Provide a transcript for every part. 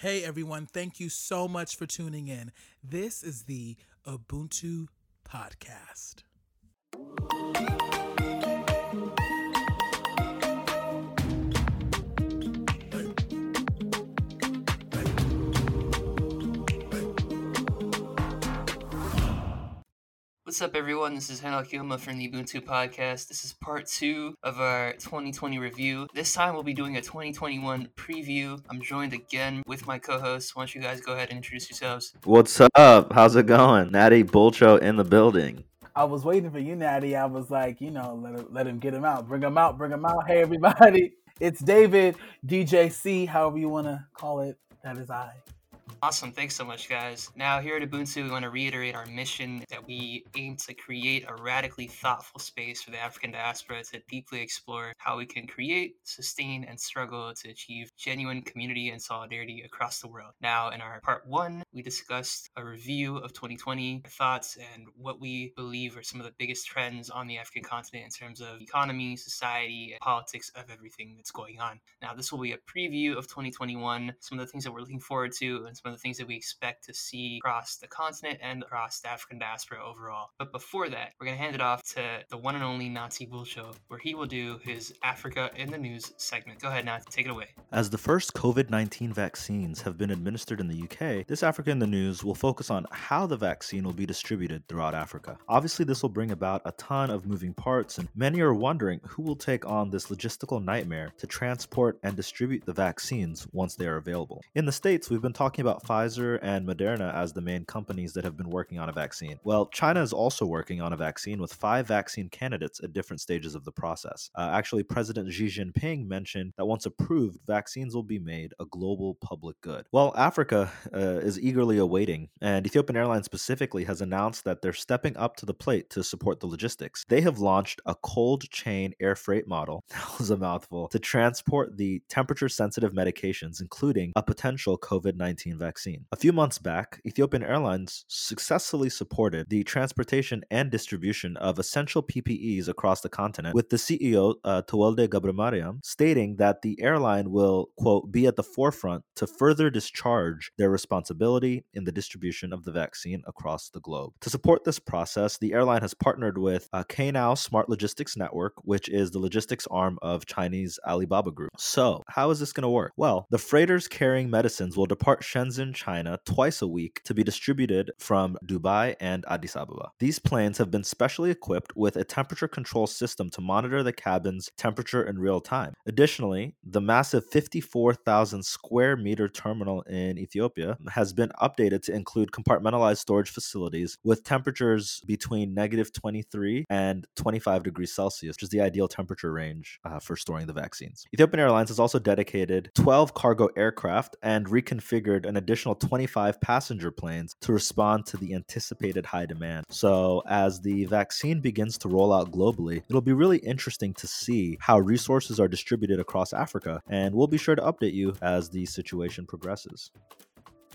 Hey everyone, thank you so much for tuning in. This is the Ubuntu Podcast. What's up, everyone? This is Hanal Kilma from the Ubuntu Podcast. This is part two of our 2020 review. This time we'll be doing a 2021 preview. I'm joined again with my co hosts. Why don't you guys go ahead and introduce yourselves? What's up? How's it going? Natty Bulcho in the building. I was waiting for you, Natty. I was like, you know, let, him- let him get him out. Bring him out. Bring him out. Hey, everybody. It's David, DJC, however you want to call it. That is I. Awesome. Thanks so much, guys. Now, here at Ubuntu, we want to reiterate our mission that we aim to create a radically thoughtful space for the African diaspora to deeply explore how we can create, sustain, and struggle to achieve genuine community and solidarity across the world. Now, in our part one, we discussed a review of 2020, thoughts, and what we believe are some of the biggest trends on the African continent in terms of economy, society, and politics of everything that's going on. Now, this will be a preview of 2021, some of the things that we're looking forward to, and some of the things that we expect to see across the continent and across the African diaspora overall. But before that, we're going to hand it off to the one and only Natty Bulcho, where he will do his Africa in the News segment. Go ahead, Natty, take it away. As the first COVID 19 vaccines have been administered in the UK, this Africa in the News will focus on how the vaccine will be distributed throughout Africa. Obviously, this will bring about a ton of moving parts, and many are wondering who will take on this logistical nightmare to transport and distribute the vaccines once they are available. In the States, we've been talking about Pfizer and Moderna as the main companies that have been working on a vaccine. Well, China is also working on a vaccine with five vaccine candidates at different stages of the process. Uh, actually, President Xi Jinping mentioned that once approved, vaccines will be made a global public good. Well, Africa uh, is eagerly awaiting, and Ethiopian Airlines specifically has announced that they're stepping up to the plate to support the logistics. They have launched a cold chain air freight model, that was a mouthful, to transport the temperature sensitive medications, including a potential COVID 19 vaccine. A few months back, Ethiopian Airlines successfully supported the transportation and distribution of essential PPEs across the continent, with the CEO, uh, Tewolde GebreMariam, stating that the airline will, quote, be at the forefront to further discharge their responsibility in the distribution of the vaccine across the globe. To support this process, the airline has partnered with uh, Smart Logistics Network, which is the logistics arm of Chinese Alibaba Group. So, how is this going to work? Well, the freighters carrying medicines will depart Shenzhen, China, twice a week to be distributed from Dubai and Addis Ababa. These planes have been specially equipped with a temperature control system to monitor the cabin's temperature in real time. Additionally, the massive 54,000 square meter terminal in Ethiopia has been updated to include compartmentalized storage facilities with temperatures between negative 23 and 25 degrees Celsius, which is the ideal temperature range uh, for storing the vaccines. Ethiopian Airlines has also dedicated 12 cargo aircraft and reconfigured an additional 25 passenger planes to respond to the anticipated high demand. So, as the vaccine begins to roll out globally, it'll be really interesting to see how resources are distributed across Africa, and we'll be sure to update you as the situation progresses.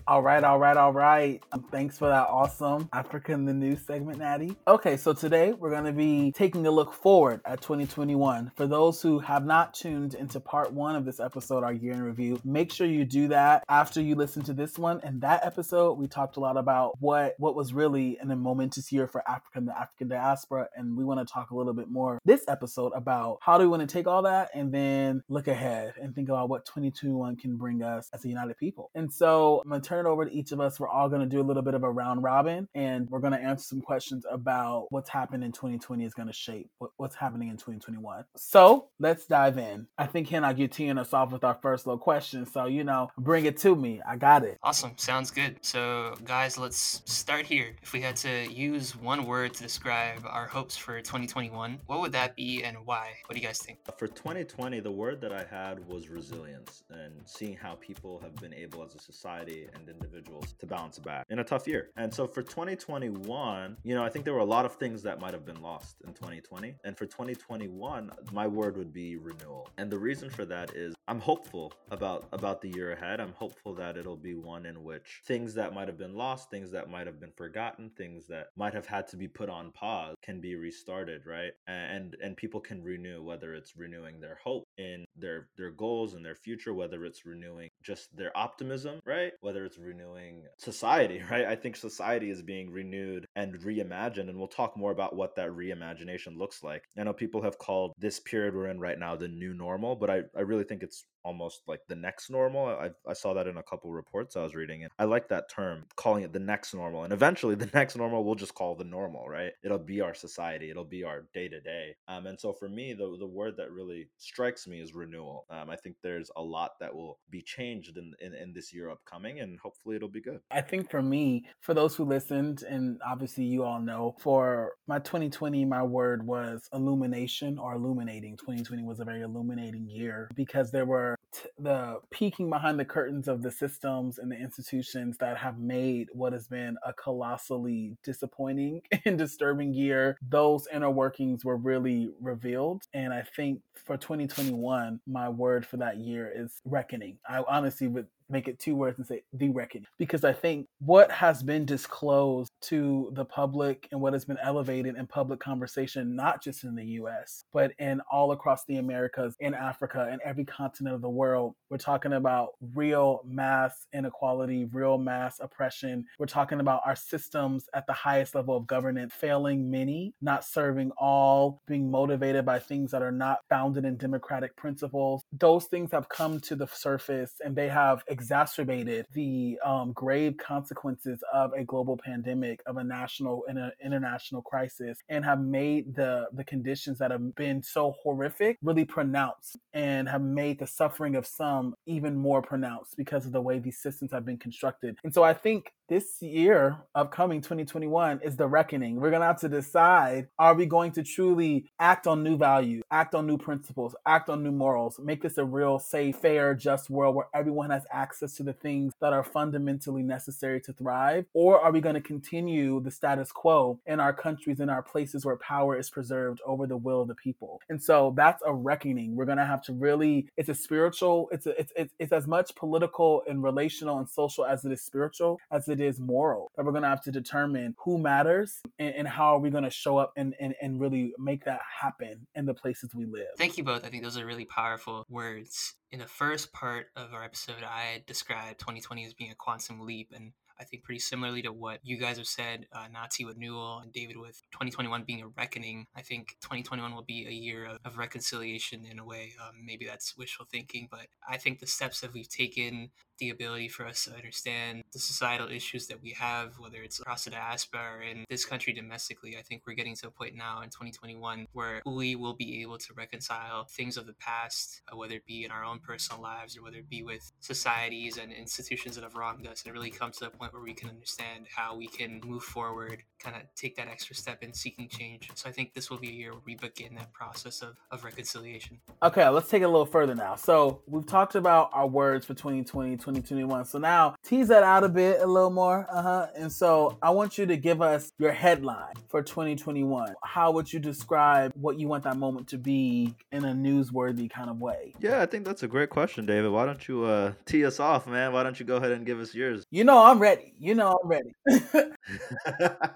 All right, all right, all right. Um, thanks for that awesome Africa in the News segment, Natty. Okay, so today we're going to be taking a look forward at 2021. For those who have not tuned into part one of this episode, our year in review, make sure you do that after you listen to this one. And that episode, we talked a lot about what what was really an, a momentous year for Africa and the African diaspora, and we want to talk a little bit more this episode about how do we want to take all that and then look ahead and think about what 2021 can bring us as a united people. And so I'm gonna turn it over to each of us. We're all going to do a little bit of a round robin and we're going to answer some questions about what's happened in 2020 is going to shape what's happening in 2021. So let's dive in. I think Hannah, you're teeing us off with our first little question. So, you know, bring it to me. I got it. Awesome. Sounds good. So, guys, let's start here. If we had to use one word to describe our hopes for 2021, what would that be and why? What do you guys think? For 2020, the word that I had was resilience and seeing how people have been able as a society and individuals to bounce back in a tough year. And so for 2021, you know, I think there were a lot of things that might have been lost in 2020. And for 2021, my word would be renewal. And the reason for that is I'm hopeful about about the year ahead. I'm hopeful that it'll be one in which things that might have been lost, things that might have been forgotten, things that might have had to be put on pause can be restarted, right? And and people can renew whether it's renewing their hope in their their goals and their future, whether it's renewing just their optimism, right? Whether it's renewing society, right? I think society is being renewed and reimagined, and we'll talk more about what that reimagination looks like. I know people have called this period we're in right now the new normal, but I, I really think it's almost like the next normal. I, I saw that in a couple reports I was reading, and I like that term, calling it the next normal. And eventually, the next normal we'll just call the normal, right? It'll be our society, it'll be our day to day. And so for me, the the word that really strikes me is renewal. Um, I think there's a lot that will be changed in, in in this year upcoming, and hopefully it'll be good. I think for me, for those who listened, and obviously you all know, for my 2020, my word was illumination or illuminating. 2020 was a very illuminating year because there were t- the peeking behind the curtains of the systems and the institutions that have made what has been a colossally disappointing and disturbing year. Those inner workings were really revealed. And I think for 2021, my word for that year is reckoning. I honestly would make it two words and say the reckoning because i think what has been disclosed to the public and what has been elevated in public conversation not just in the us but in all across the americas in africa and every continent of the world we're talking about real mass inequality real mass oppression. We're talking about our systems at the highest level of governance failing many not serving all being motivated by things that are not founded in democratic principles. Those things have come to the surface and they have exacerbated the um, grave consequences of a global pandemic, of a national and an international crisis, and have made the the conditions that have been so horrific really pronounced, and have made the suffering of some even more pronounced because of the way these systems have been constructed. And so I think this year, upcoming 2021, is the reckoning. We're gonna have to decide: Are we going to truly act on new values, act on new principles, act on new morals, make this a real, safe, fair, just world where everyone has access access to the things that are fundamentally necessary to thrive? Or are we going to continue the status quo in our countries, in our places where power is preserved over the will of the people? And so that's a reckoning. We're going to have to really, it's a spiritual, it's, a, it's, it's, it's as much political and relational and social as it is spiritual, as it is moral. That we're going to have to determine who matters and, and how are we going to show up and, and, and really make that happen in the places we live. Thank you both. I think those are really powerful words in the first part of our episode, I described 2020 as being a quantum leap, and I think pretty similarly to what you guys have said, uh, Natty with Newell and David with 2021 being a reckoning. I think 2021 will be a year of, of reconciliation in a way. Um, maybe that's wishful thinking, but I think the steps that we've taken the ability for us to understand the societal issues that we have, whether it's across the diaspora or in this country domestically. I think we're getting to a point now in 2021 where we will be able to reconcile things of the past, uh, whether it be in our own personal lives or whether it be with societies and institutions that have wronged us, and really come to the point where we can understand how we can move forward, kind of take that extra step in seeking change. So I think this will be a year where we begin that process of, of reconciliation. Okay, let's take it a little further now. So we've talked about our words between 2020, 2021. So now tease that out a bit, a little more. Uh huh. And so I want you to give us your headline for 2021. How would you describe what you want that moment to be in a newsworthy kind of way? Yeah, I think that's a great question, David. Why don't you uh, tee us off, man? Why don't you go ahead and give us yours? You know I'm ready. You know I'm ready.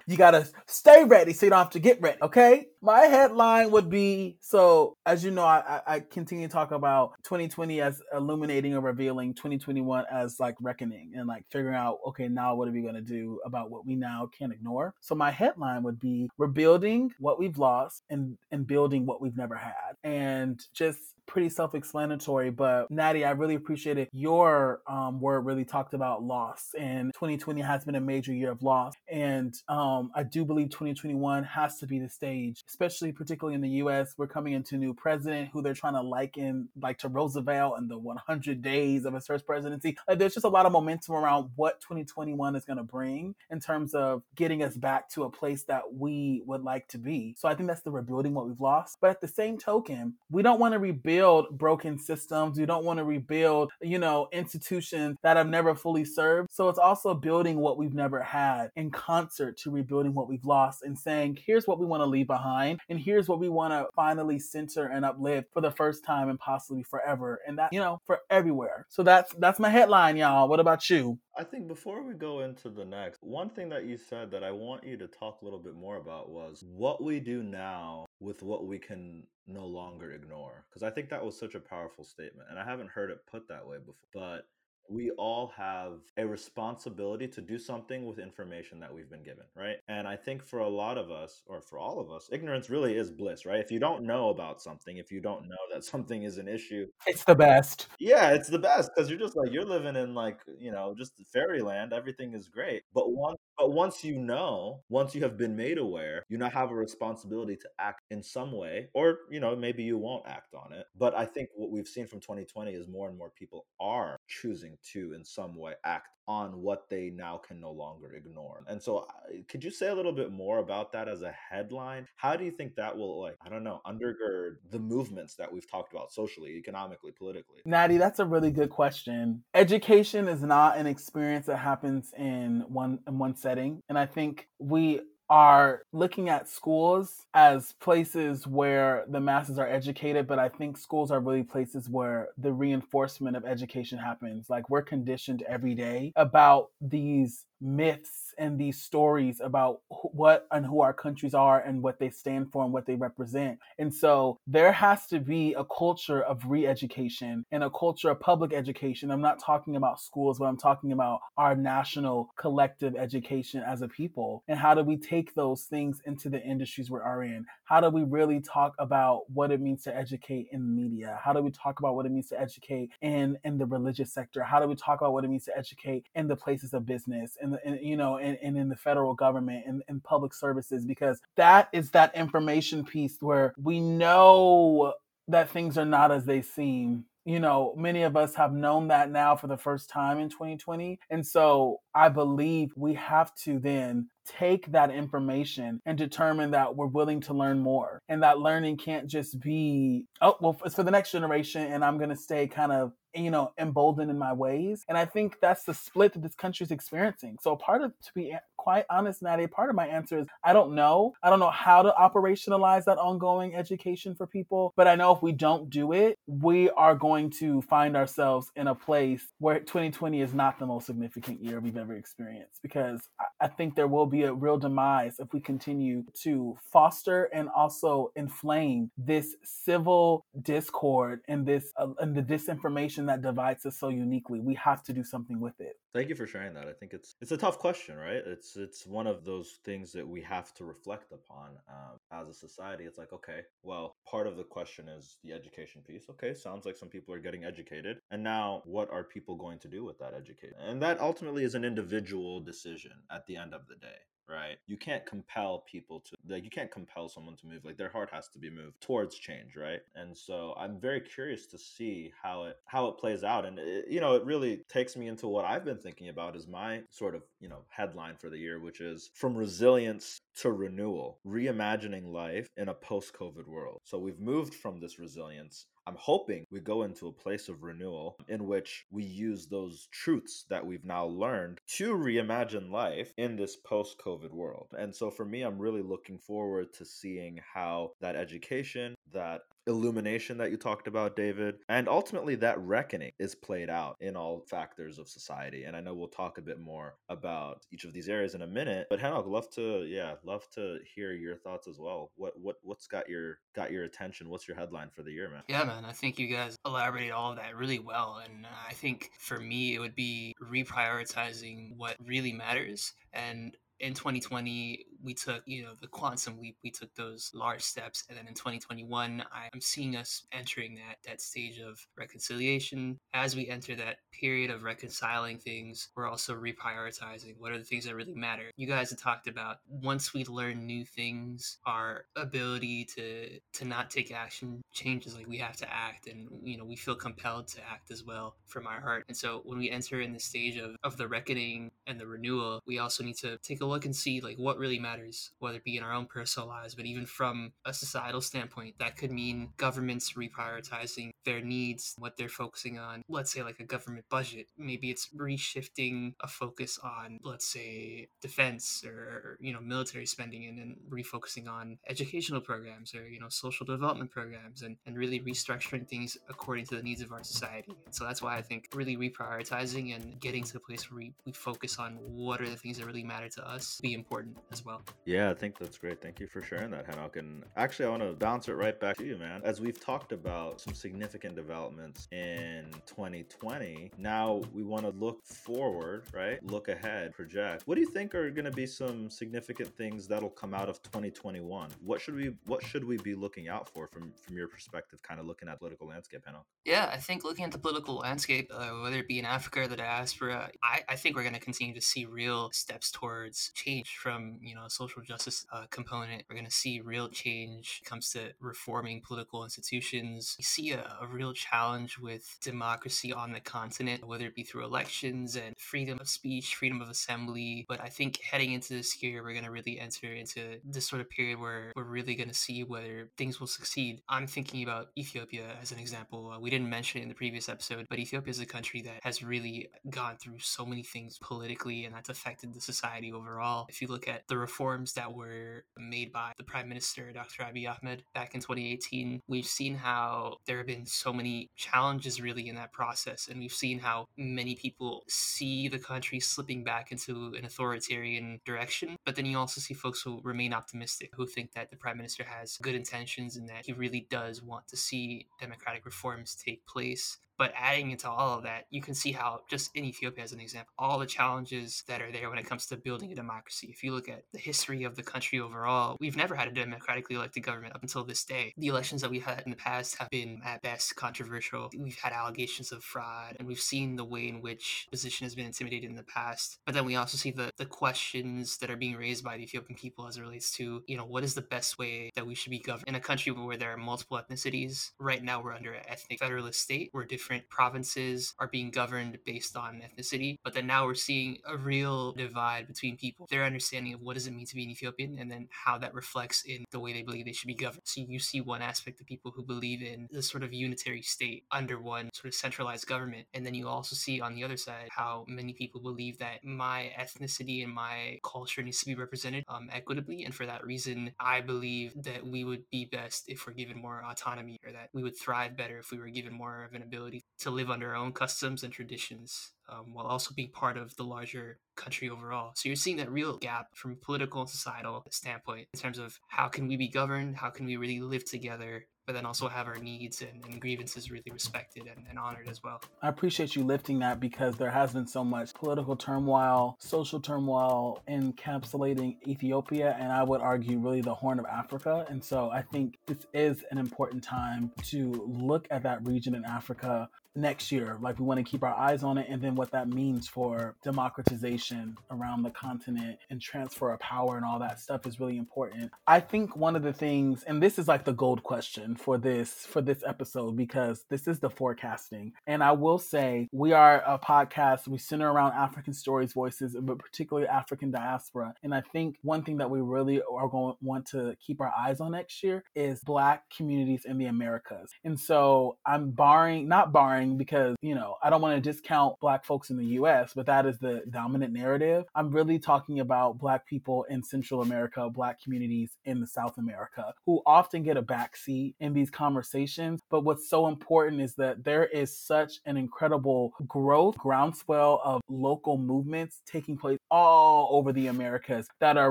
you gotta stay ready so you don't have to get ready. Okay. My headline would be so as you know, I, I continue to talk about 2020 as illuminating or revealing, 2021 as like reckoning and like figuring out, okay, now what are we gonna do about what we now can't ignore? So my headline would be we're building what we've lost and and building what we've never had. And just pretty self-explanatory but natty i really appreciated your um, word really talked about loss and 2020 has been a major year of loss and um, i do believe 2021 has to be the stage especially particularly in the us we're coming into a new president who they're trying to liken like to roosevelt and the 100 days of his first presidency. Like, there's just a lot of momentum around what 2021 is going to bring in terms of getting us back to a place that we would like to be. So i think that's the rebuilding what we've lost but at the same token we don't want to rebuild rebuild broken systems. You don't want to rebuild, you know, institutions that have never fully served. So it's also building what we've never had in concert to rebuilding what we've lost and saying, here's what we want to leave behind. And here's what we want to finally center and uplift for the first time and possibly forever. And that, you know, for everywhere. So that's that's my headline, y'all. What about you? I think before we go into the next, one thing that you said that I want you to talk a little bit more about was what we do now with what we can no longer ignore. Because I think that was such a powerful statement. And I haven't heard it put that way before. But we all have a responsibility to do something with information that we've been given, right? And I think for a lot of us, or for all of us, ignorance really is bliss, right? If you don't know about something, if you don't know that something is an issue, it's the best. Yeah, it's the best because you're just like you're living in like you know just fairyland. Everything is great, but once but once you know, once you have been made aware, you now have a responsibility to act in some way, or you know maybe you won't act on it. But I think what we've seen from 2020 is more and more people are choosing to in some way act on what they now can no longer ignore. And so, uh, could you say a little bit more about that as a headline? How do you think that will, like, I don't know, undergird the movements that we've talked about socially, economically, politically? Natty, that's a really good question. Education is not an experience that happens in one in one setting, and I think we are looking at schools as places where the masses are educated, but I think schools are really places where the reinforcement of education happens. Like we're conditioned every day about these myths and these stories about what and who our countries are and what they stand for and what they represent. And so there has to be a culture of re education and a culture of public education. I'm not talking about schools, but I'm talking about our national collective education as a people. And how do we take those things into the industries we are in? How do we really talk about what it means to educate in media? How do we talk about what it means to educate in, in the religious sector? How do we talk about what it means to educate in the places of business and, the, and you know, and, and in the federal government and in public services because that is that information piece where we know that things are not as they seem you know, many of us have known that now for the first time in 2020. And so I believe we have to then take that information and determine that we're willing to learn more. And that learning can't just be, oh, well, it's for the next generation and I'm going to stay kind of you know, emboldened in my ways. And I think that's the split that this country is experiencing. So part of, to be quite honest, Natty, part of my answer is I don't know. I don't know how to operationalize that ongoing education for people. But I know if we don't do it, we are going to find ourselves in a place where 2020 is not the most significant year we've ever experienced because I think there will be a real demise if we continue to foster and also inflame this civil discord and this uh, and the disinformation that divides us so uniquely. We have to do something with it. Thank you for sharing that. I think it's it's a tough question, right? It's it's one of those things that we have to reflect upon um, as a society. It's like, okay, well, part of the question is the education piece. Okay, sounds like some people are getting educated, and now what are people going to do with that education? And that ultimately is an individual decision at the end of the day right? You can't compel people to like you can't compel someone to move. Like their heart has to be moved towards change, right? And so I'm very curious to see how it how it plays out. And it, you know, it really takes me into what I've been thinking about is my sort of you know headline for the year, which is from resilience to renewal, reimagining life in a post-COVID world. So we've moved from this resilience I'm hoping we go into a place of renewal in which we use those truths that we've now learned to reimagine life in this post COVID world. And so for me, I'm really looking forward to seeing how that education, that illumination that you talked about, David, and ultimately that reckoning is played out in all factors of society. And I know we'll talk a bit more about each of these areas in a minute. But Henok, love to, yeah, love to hear your thoughts as well. What what what's got your got your attention? What's your headline for the year, man? Yeah, man. I think you guys elaborated all of that really well, and I think for me it would be reprioritizing what really matters and in 2020 we took you know the quantum leap we took those large steps and then in 2021 i'm seeing us entering that that stage of reconciliation. As we enter that period of reconciling things we're also reprioritizing what are the things that really matter. You guys have talked about once we learn new things our ability to to not take action changes like we have to act and you know we feel compelled to act as well from our heart. And so when we enter in the stage of of the reckoning and the renewal we also need to take a look and see like what really matters, whether it be in our own personal lives, but even from a societal standpoint, that could mean governments reprioritizing their needs, what they're focusing on. Let's say like a government budget. Maybe it's reshifting a focus on, let's say, defense or you know military spending, and then refocusing on educational programs or you know social development programs, and and really restructuring things according to the needs of our society. So that's why I think really reprioritizing and getting to a place where we, we focus on what are the things that really matter to us be important as well. Well. Yeah, I think that's great. Thank you for sharing that, Henok. And actually, I want to bounce it right back to you, man. As we've talked about some significant developments in 2020, now we want to look forward, right? Look ahead, project. What do you think are going to be some significant things that'll come out of 2021? What should we what should we be looking out for from from your perspective, kind of looking at political landscape, Henok? Yeah, I think looking at the political landscape, uh, whether it be in Africa or the diaspora, I, I think we're going to continue to see real steps towards change from you know a social justice uh, component. We're going to see real change comes to reforming political institutions. We see a, a real challenge with democracy on the continent, whether it be through elections and freedom of speech, freedom of assembly. But I think heading into this year, we're going to really enter into this sort of period where we're really going to see whether things will succeed. I'm thinking about Ethiopia as an example. Uh, we didn't mention it in the previous episode, but Ethiopia is a country that has really gone through so many things politically, and that's affected the society overall. If you look at the reforms that were made by the Prime Minister, Dr. Abiy Ahmed, back in 2018, we've seen how there have been so many challenges really in that process, and we've seen how many people see the country slipping back into an authoritarian direction. But then you also see folks who remain optimistic, who think that the Prime Minister has good intentions and that he really does want to see democratic reforms take place. But adding into all of that, you can see how, just in Ethiopia as an example, all the challenges that are there when it comes to building a democracy. If you look at the history of the country overall, we've never had a democratically elected government up until this day. The elections that we've had in the past have been, at best, controversial. We've had allegations of fraud, and we've seen the way in which position has been intimidated in the past. But then we also see the, the questions that are being raised by the Ethiopian people as it relates to, you know, what is the best way that we should be governed in a country where there are multiple ethnicities. Right now, we're under an ethnic federalist state where different different provinces are being governed based on ethnicity. But then now we're seeing a real divide between people, their understanding of what does it mean to be an Ethiopian, and then how that reflects in the way they believe they should be governed. So you see one aspect of people who believe in this sort of unitary state under one sort of centralized government. And then you also see on the other side how many people believe that my ethnicity and my culture needs to be represented um, equitably. And for that reason, I believe that we would be best if we're given more autonomy or that we would thrive better if we were given more of an ability to live under our own customs and traditions um, while also being part of the larger country overall. So you're seeing that real gap from a political and societal standpoint in terms of how can we be governed, how can we really live together but then also have our needs and, and grievances really respected and, and, honored as well. I appreciate you lifting that because there has been so much political turmoil, social turmoil encapsulating Ethiopia, and I would argue really the Horn of Africa. And so I think this is an important time to look at that region in Africa next year. Like we want to keep our eyes on it and then what that means for democratization around the continent and transfer of power and all that stuff is really important. I think one of the things and this is like the gold question for this for this episode because this is the forecasting. And I will say we are a podcast we center around African stories, voices, but particularly African diaspora. And I think one thing that we really are going to want to keep our eyes on next year is black communities in the Americas. And so I'm barring not barring because, you know, I don't want to discount black folks in the US, but that is the dominant narrative. I'm really talking about black people in Central America, black communities in the South America who often get a backseat in these conversations. But what's so important is that there is such an incredible growth, groundswell of local movements taking place all over the Americas that are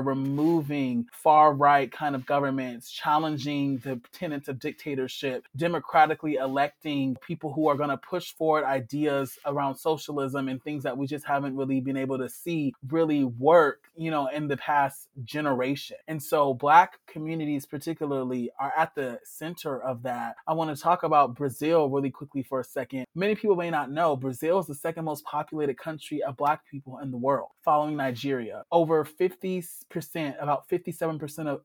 removing far right kind of governments, challenging the tenets of dictatorship, democratically electing people who are going to push forward ideas around socialism and things that we just haven't really been able to see really work, you know, in the past generation. And so black communities particularly are at the center of that. I want to talk about Brazil really quickly for a second. Many people may not know Brazil is the second most populated country of black people in the world, following Nigeria. Over 50%, about 57% of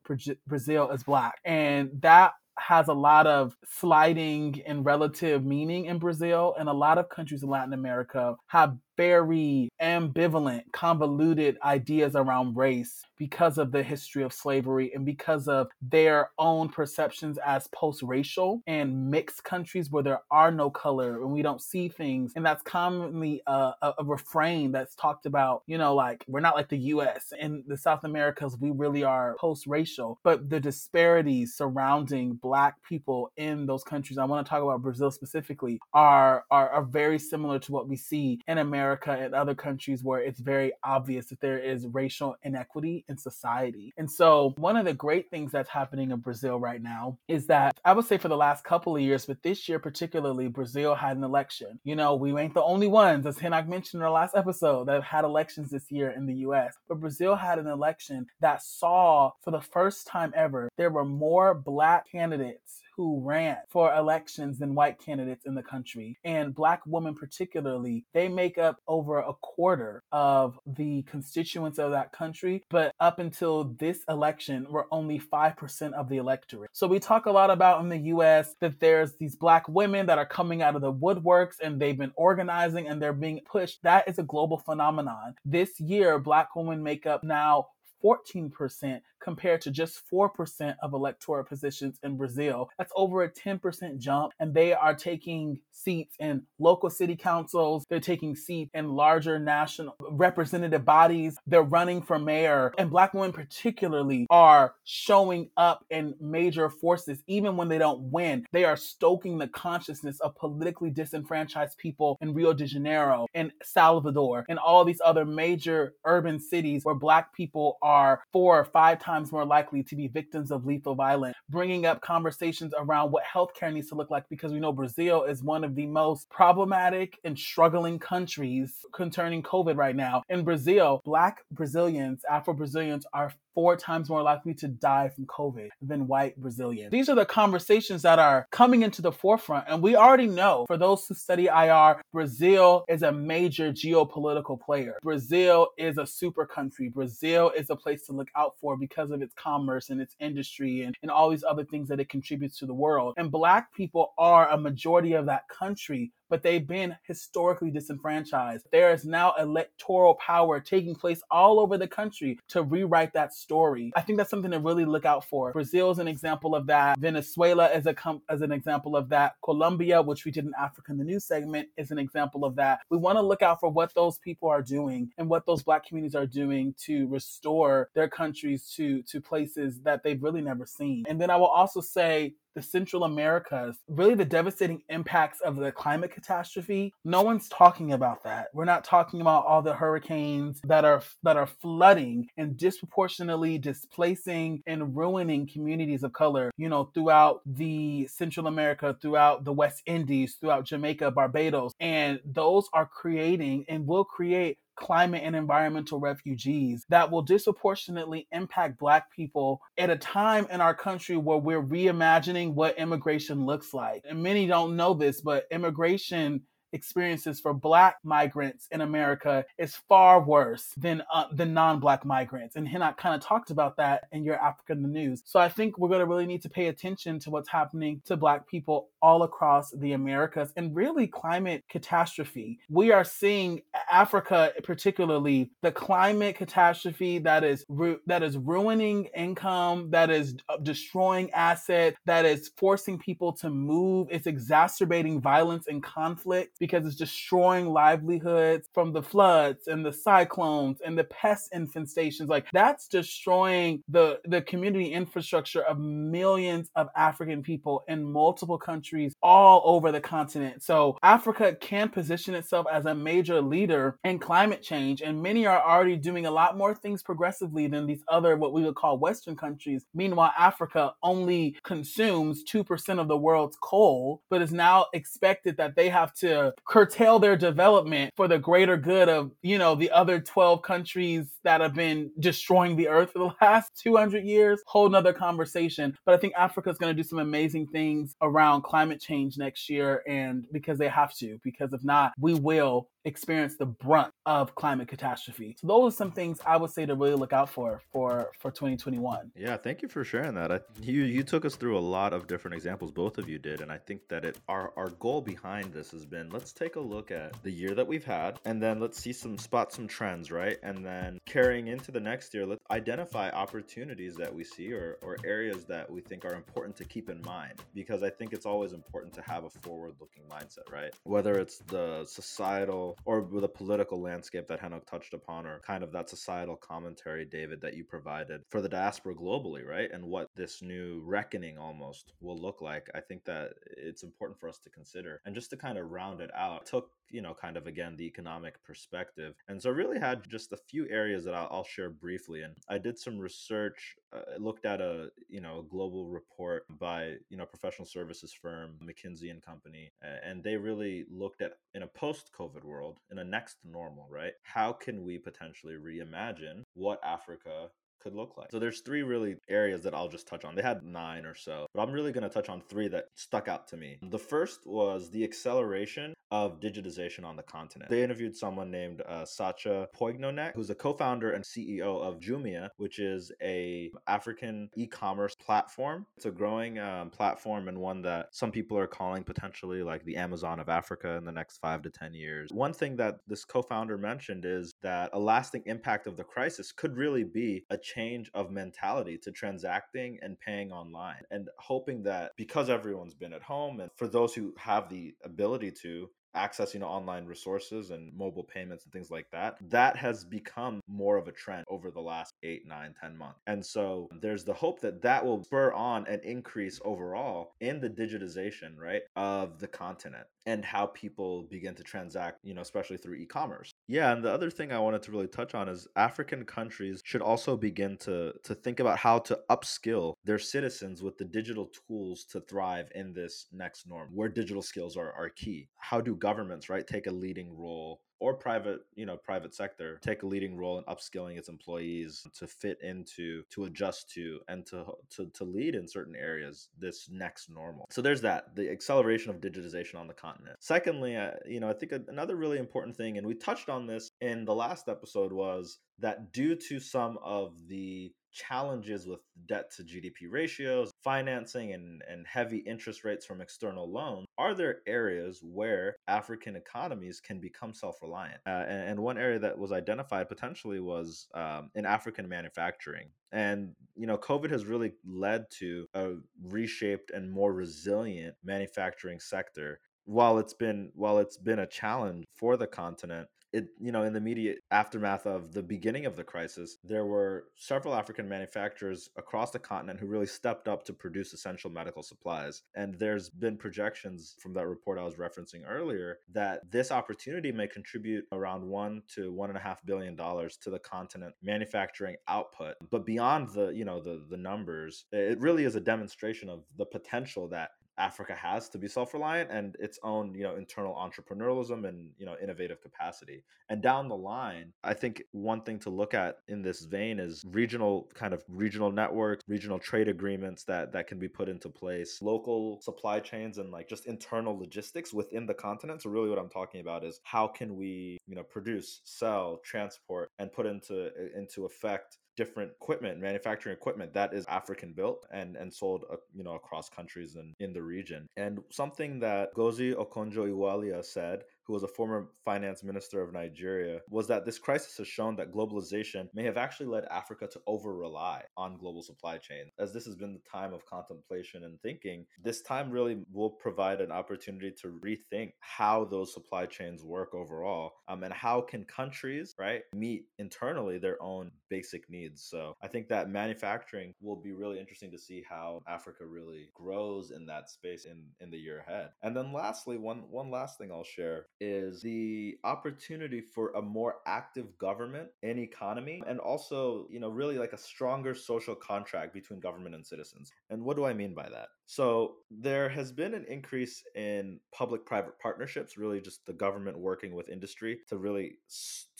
Brazil is black. And that has a lot of sliding and relative meaning in Brazil, and a lot of countries in Latin America have very ambivalent, convoluted ideas around race because of the history of slavery and because of their own perceptions as post racial and mixed countries where there are no color and we don't see things. And that's commonly a, a, a refrain that's talked about, you know, like we're not like the US and the South Americas, we really are post racial. But the disparities surrounding Black people in those countries, I want to talk about Brazil specifically, are, are, are very similar to what we see in America America and other countries where it's very obvious that there is racial inequity in society. And so, one of the great things that's happening in Brazil right now is that I would say for the last couple of years, but this year particularly, Brazil had an election. You know, we ain't the only ones, as Henok mentioned in our last episode, that have had elections this year in the US. But Brazil had an election that saw, for the first time ever, there were more black candidates who ran for elections than white candidates in the country. And black women, particularly, they make up over a quarter of the constituents of that country. But up until this election, we're only 5% of the electorate. So we talk a lot about in the US that there's these black women that are coming out of the woodworks and they've been organizing and they're being pushed. That is a global phenomenon. This year, black women make up now 14% compared to just 4% of electoral positions in Brazil. That's over a 10% jump. And they are taking seats in local city councils, they're taking seats in larger national representative bodies, they're running for mayor. And Black women, particularly, are showing up in major forces, even when they don't win. They are stoking the consciousness of politically disenfranchised people in Rio de Janeiro, in Salvador, and all these other major urban cities where Black people are four or five times times more likely to be victims of lethal violence, bringing up conversations around what healthcare needs to look like because we know Brazil is one of the most problematic and struggling countries concerning COVID right now. In Brazil, Black Brazilians, Afro Brazilians are four times more likely to die from COVID than white Brazilians. These are the conversations that are coming into the forefront. And we already know, for those who study IR, Brazil is a major geopolitical player. Brazil is a super country. Brazil is a place to look out for because of its commerce and its industry and, and all these other things that it contributes to the world. And Black people are a majority of that country but they've been historically disenfranchised. There is now electoral power taking place all over the country to rewrite that story. I think that's something to really look out for. Brazil is an example of that. Venezuela is a com- as an example of that. Colombia, which we did in Africa in the news segment, is an example of that. We want to look out for what those people are doing and what those black communities are doing to restore their countries to to places that they've really never seen. And then I will also say the Central Americas, really the devastating impacts of the climate catastrophe. No one's talking about that. We're not talking about all the hurricanes that are that are flooding and disproportionately displacing and ruining communities of color, you know, throughout the Central America, throughout the West Indies, throughout Jamaica, Barbados. And those are creating and will create climate and environmental refugees that will disproportionately impact Black people at a time in our country where we're reimagining what immigration looks like. And many don't know this, but immigration experiences for black migrants in America is far worse than uh, than non-black migrants. And Henok kind of talked about that in your Africa in the news. So I think we're going to really need to pay attention to what's happening to black people all across the Americas and really climate catastrophe. We are seeing Africa particularly the climate catastrophe that is ru- that is ruining income, that is uh, destroying assets, that is forcing people to move, it's exacerbating violence and conflict because it's destroying livelihoods from the floods and the cyclones and the pest infestations. Like that's destroying the, the community infrastructure of millions of African people in multiple countries all over the continent. So Africa can position itself as a major leader in climate change, and many are already doing a lot more things progressively than these other what we would call Western countries. Meanwhile, Africa only consumes 2% of the world's coal, but is now expected that they have to curtail their development for the greater good of, you know, the other 12 countries that have been destroying the earth for the last 200 years. Whole nother conversation. But I think Africa is going to do some amazing things around climate change next year. And because they have to, because if not, we will experience the brunt of climate catastrophe. So those are some things I would say to really look out for for for 2021. Yeah, thank you for sharing that. I, you you took us through a lot of different examples, both of you did, and I think that it our our goal behind this has been let's take a look at the year that we've had, and then let's see some spot some trends, right? And then carrying into the next year, let's identify opportunities that we see or or areas that we think are important to keep in mind because I think it's always important to have a forward looking mindset, right? Whether it's the societal or the political landscape that Henok touched upon, or kind of that societal commentary, David, that you provided for the diaspora globally, right? And what this new reckoning almost will look like. I think that it's important for us to consider. And just to kind of round it out, took you know, kind of again the economic perspective. And so really had just a few areas that I'll, I'll share briefly. And I did some research, uh, looked at a, you know, a global report by, you know, professional services firm, McKinsey and Company. And they really looked at in a post COVID world, in a next normal, right? How can we potentially reimagine what Africa could look like. So there's three really areas that I'll just touch on. They had nine or so, but I'm really going to touch on three that stuck out to me. The first was the acceleration of digitization on the continent. They interviewed someone named uh, Sacha Poignonnec, who's a co-founder and CEO of Jumia, which is a African e-commerce platform. It's a growing um, platform and one that some people are calling potentially like the Amazon of Africa in the next five to 10 years. One thing that this co-founder mentioned is that a lasting impact of the crisis could really be a change of mentality to transacting and paying online and hoping that because everyone's been at home and for those who have the ability to access you know online resources and mobile payments and things like that that has become more of a trend over the last eight nine ten months. And so there's the hope that that will spur on an increase overall in the digitization right of the continent and how people begin to transact you know especially through e-commerce. Yeah and the other thing i wanted to really touch on is african countries should also begin to to think about how to upskill their citizens with the digital tools to thrive in this next norm where digital skills are, are key. How do governments right take a leading role or private you know private sector take a leading role in upskilling its employees to fit into to adjust to and to to, to lead in certain areas this next normal. So there's that the acceleration of digitization on the continent. Secondly uh, you know i think another really important thing and we touched on this in the last episode was that due to some of the challenges with debt to GDP ratios, financing, and, and heavy interest rates from external loans, are there areas where African economies can become self reliant? Uh, and, and, one area that was identified potentially was um, in African manufacturing. And, you know, COVID has really led to a reshaped and more resilient manufacturing sector while it's been while it's been a challenge for the continent it you know in the immediate aftermath of the beginning of the crisis there were several african manufacturers across the continent who really stepped up to produce essential medical supplies. And there's been projections from that report i was referencing earlier that this opportunity may contribute around one to one and a half billion dollars to the continent manufacturing output. But beyond the you know the the numbers it really is a demonstration of the potential that Africa has to be self-reliant and its own, you know, internal entrepreneurialism and, you know, innovative capacity. And down the line, I think one thing to look at in this vein is regional kind of regional networks, regional trade agreements that that can be put into place, local supply chains and like just internal logistics within the continent. So really what I'm talking about is how can we, you know, produce, sell, transport and put into into effect different equipment, manufacturing equipment that is African built and and sold uh, you know across countries and in the region. And something that Ngozi Okonjo-Iweala said who was a former finance minister of Nigeria, was that this crisis has shown that globalization may have actually led Africa to over rely on global supply chains. As this has been the time of contemplation and thinking, this time really will provide an opportunity to rethink how those supply chains work overall um, and how can countries, right, meet internally their own basic needs. So I think that manufacturing will be really interesting to see how Africa really grows in that space in, in the year ahead. And then lastly, one one last thing I'll share is the opportunity for a more active government and economy and also you know really like a stronger social contract between government and citizens. And what do i mean by that so there has been an increase in public private partnerships really just the government working with industry to really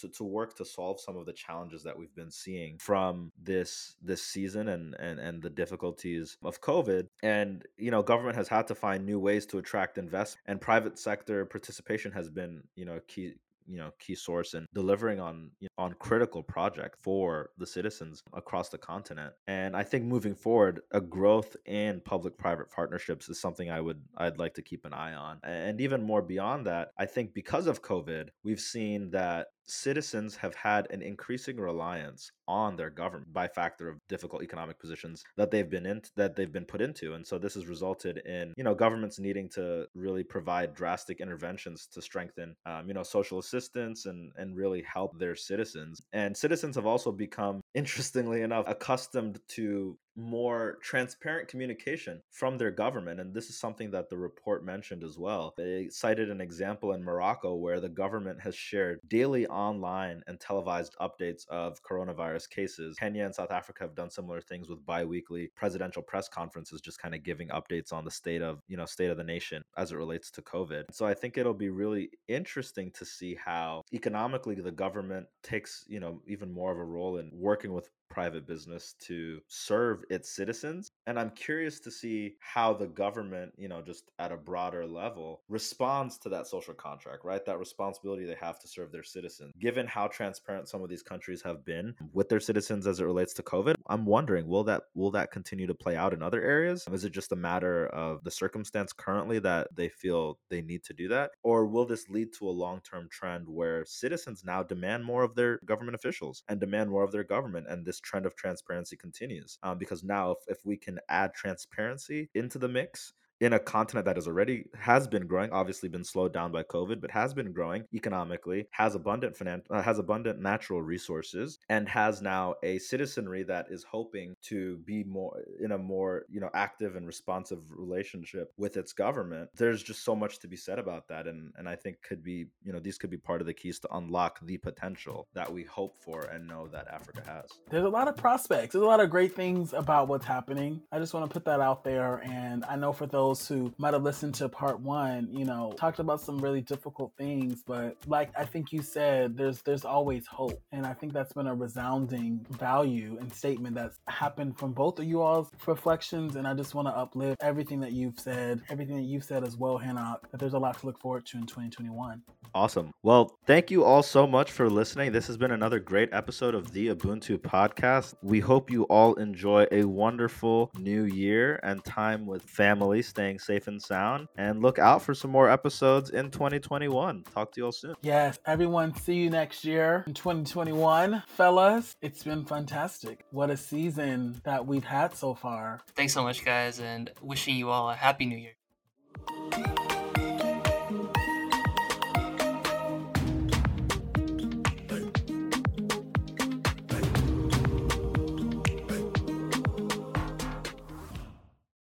to, to work to solve some of the challenges that we've been seeing from this this season and and and the difficulties of covid. And you know government has had to find new ways to attract investment and private sector participation has been you know key you know key source in delivering on you know, on critical project for the citizens across the continent. And i think moving forward a growth in public private partnerships is something i would i'd like to keep an eye on. And even more beyond that i think because of covid we've seen that citizens have had an increasing reliance on their government by factor of difficult economic positions that they've been in that they've been put into and so this has resulted in you know governments needing to really provide drastic interventions to strengthen um, you know social assistance and and really help their citizens and citizens have also become interestingly enough accustomed to more transparent communication from their government. And this is something that the report mentioned as well. They cited an example in Morocco where the government has shared daily online and televised updates of coronavirus cases. Kenya and South Africa have done similar things with bi-weekly presidential press conferences, just kind of giving updates on the state of, you know, state of the nation as it relates to COVID. So I think it'll be really interesting to see how economically the government takes, you know, even more of a role in working with private business to serve its citizens and i'm curious to see how the government you know just at a broader level responds to that social contract right? That responsibility they have to serve their citizens. Given how transparent some of these countries have been with their citizens as it relates to covid i'm wondering will that will that continue to play out in other areas? Is it just a matter of the circumstance currently that they feel they need to do that? Or will this lead to a long-term trend where citizens now demand more of their government officials and demand more of their government and this trend of transparency continues. Um, because now, if, if we can add transparency into the mix, in a continent that has already has been growing obviously been slowed down by covid but has been growing economically has abundant finan- uh, has abundant natural resources and has now a citizenry that is hoping to be more in a more you know active and responsive relationship with its government. There's just so much to be said about that and and i think could be you know these could be part of the keys to unlock the potential that we hope for and know that africa has. There's a lot of prospects. There's a lot of great things about what's happening. I just want to put that out there and i know for those those who might have listened to part one, you know, talked about some really difficult things, but like I think you said, there's there's always hope. And I think that's been a resounding value and statement that's happened from both of you all's reflections. And I just want to uplift everything that you've said, everything that you've said as well, Henok, that there's a lot to look forward to in 2021. Awesome. Well, thank you all so much for listening. This has been another great episode of the Ubuntu podcast. We hope you all enjoy a wonderful new year and time with family. Stay staying safe and sound. And look out for some more episodes in 2021. Talk to you all soon. Yes, everyone, see you next year in 2021. Fellas, it's been fantastic. What a season that we've had so far. Thanks so much, guys, and wishing you all a happy new year.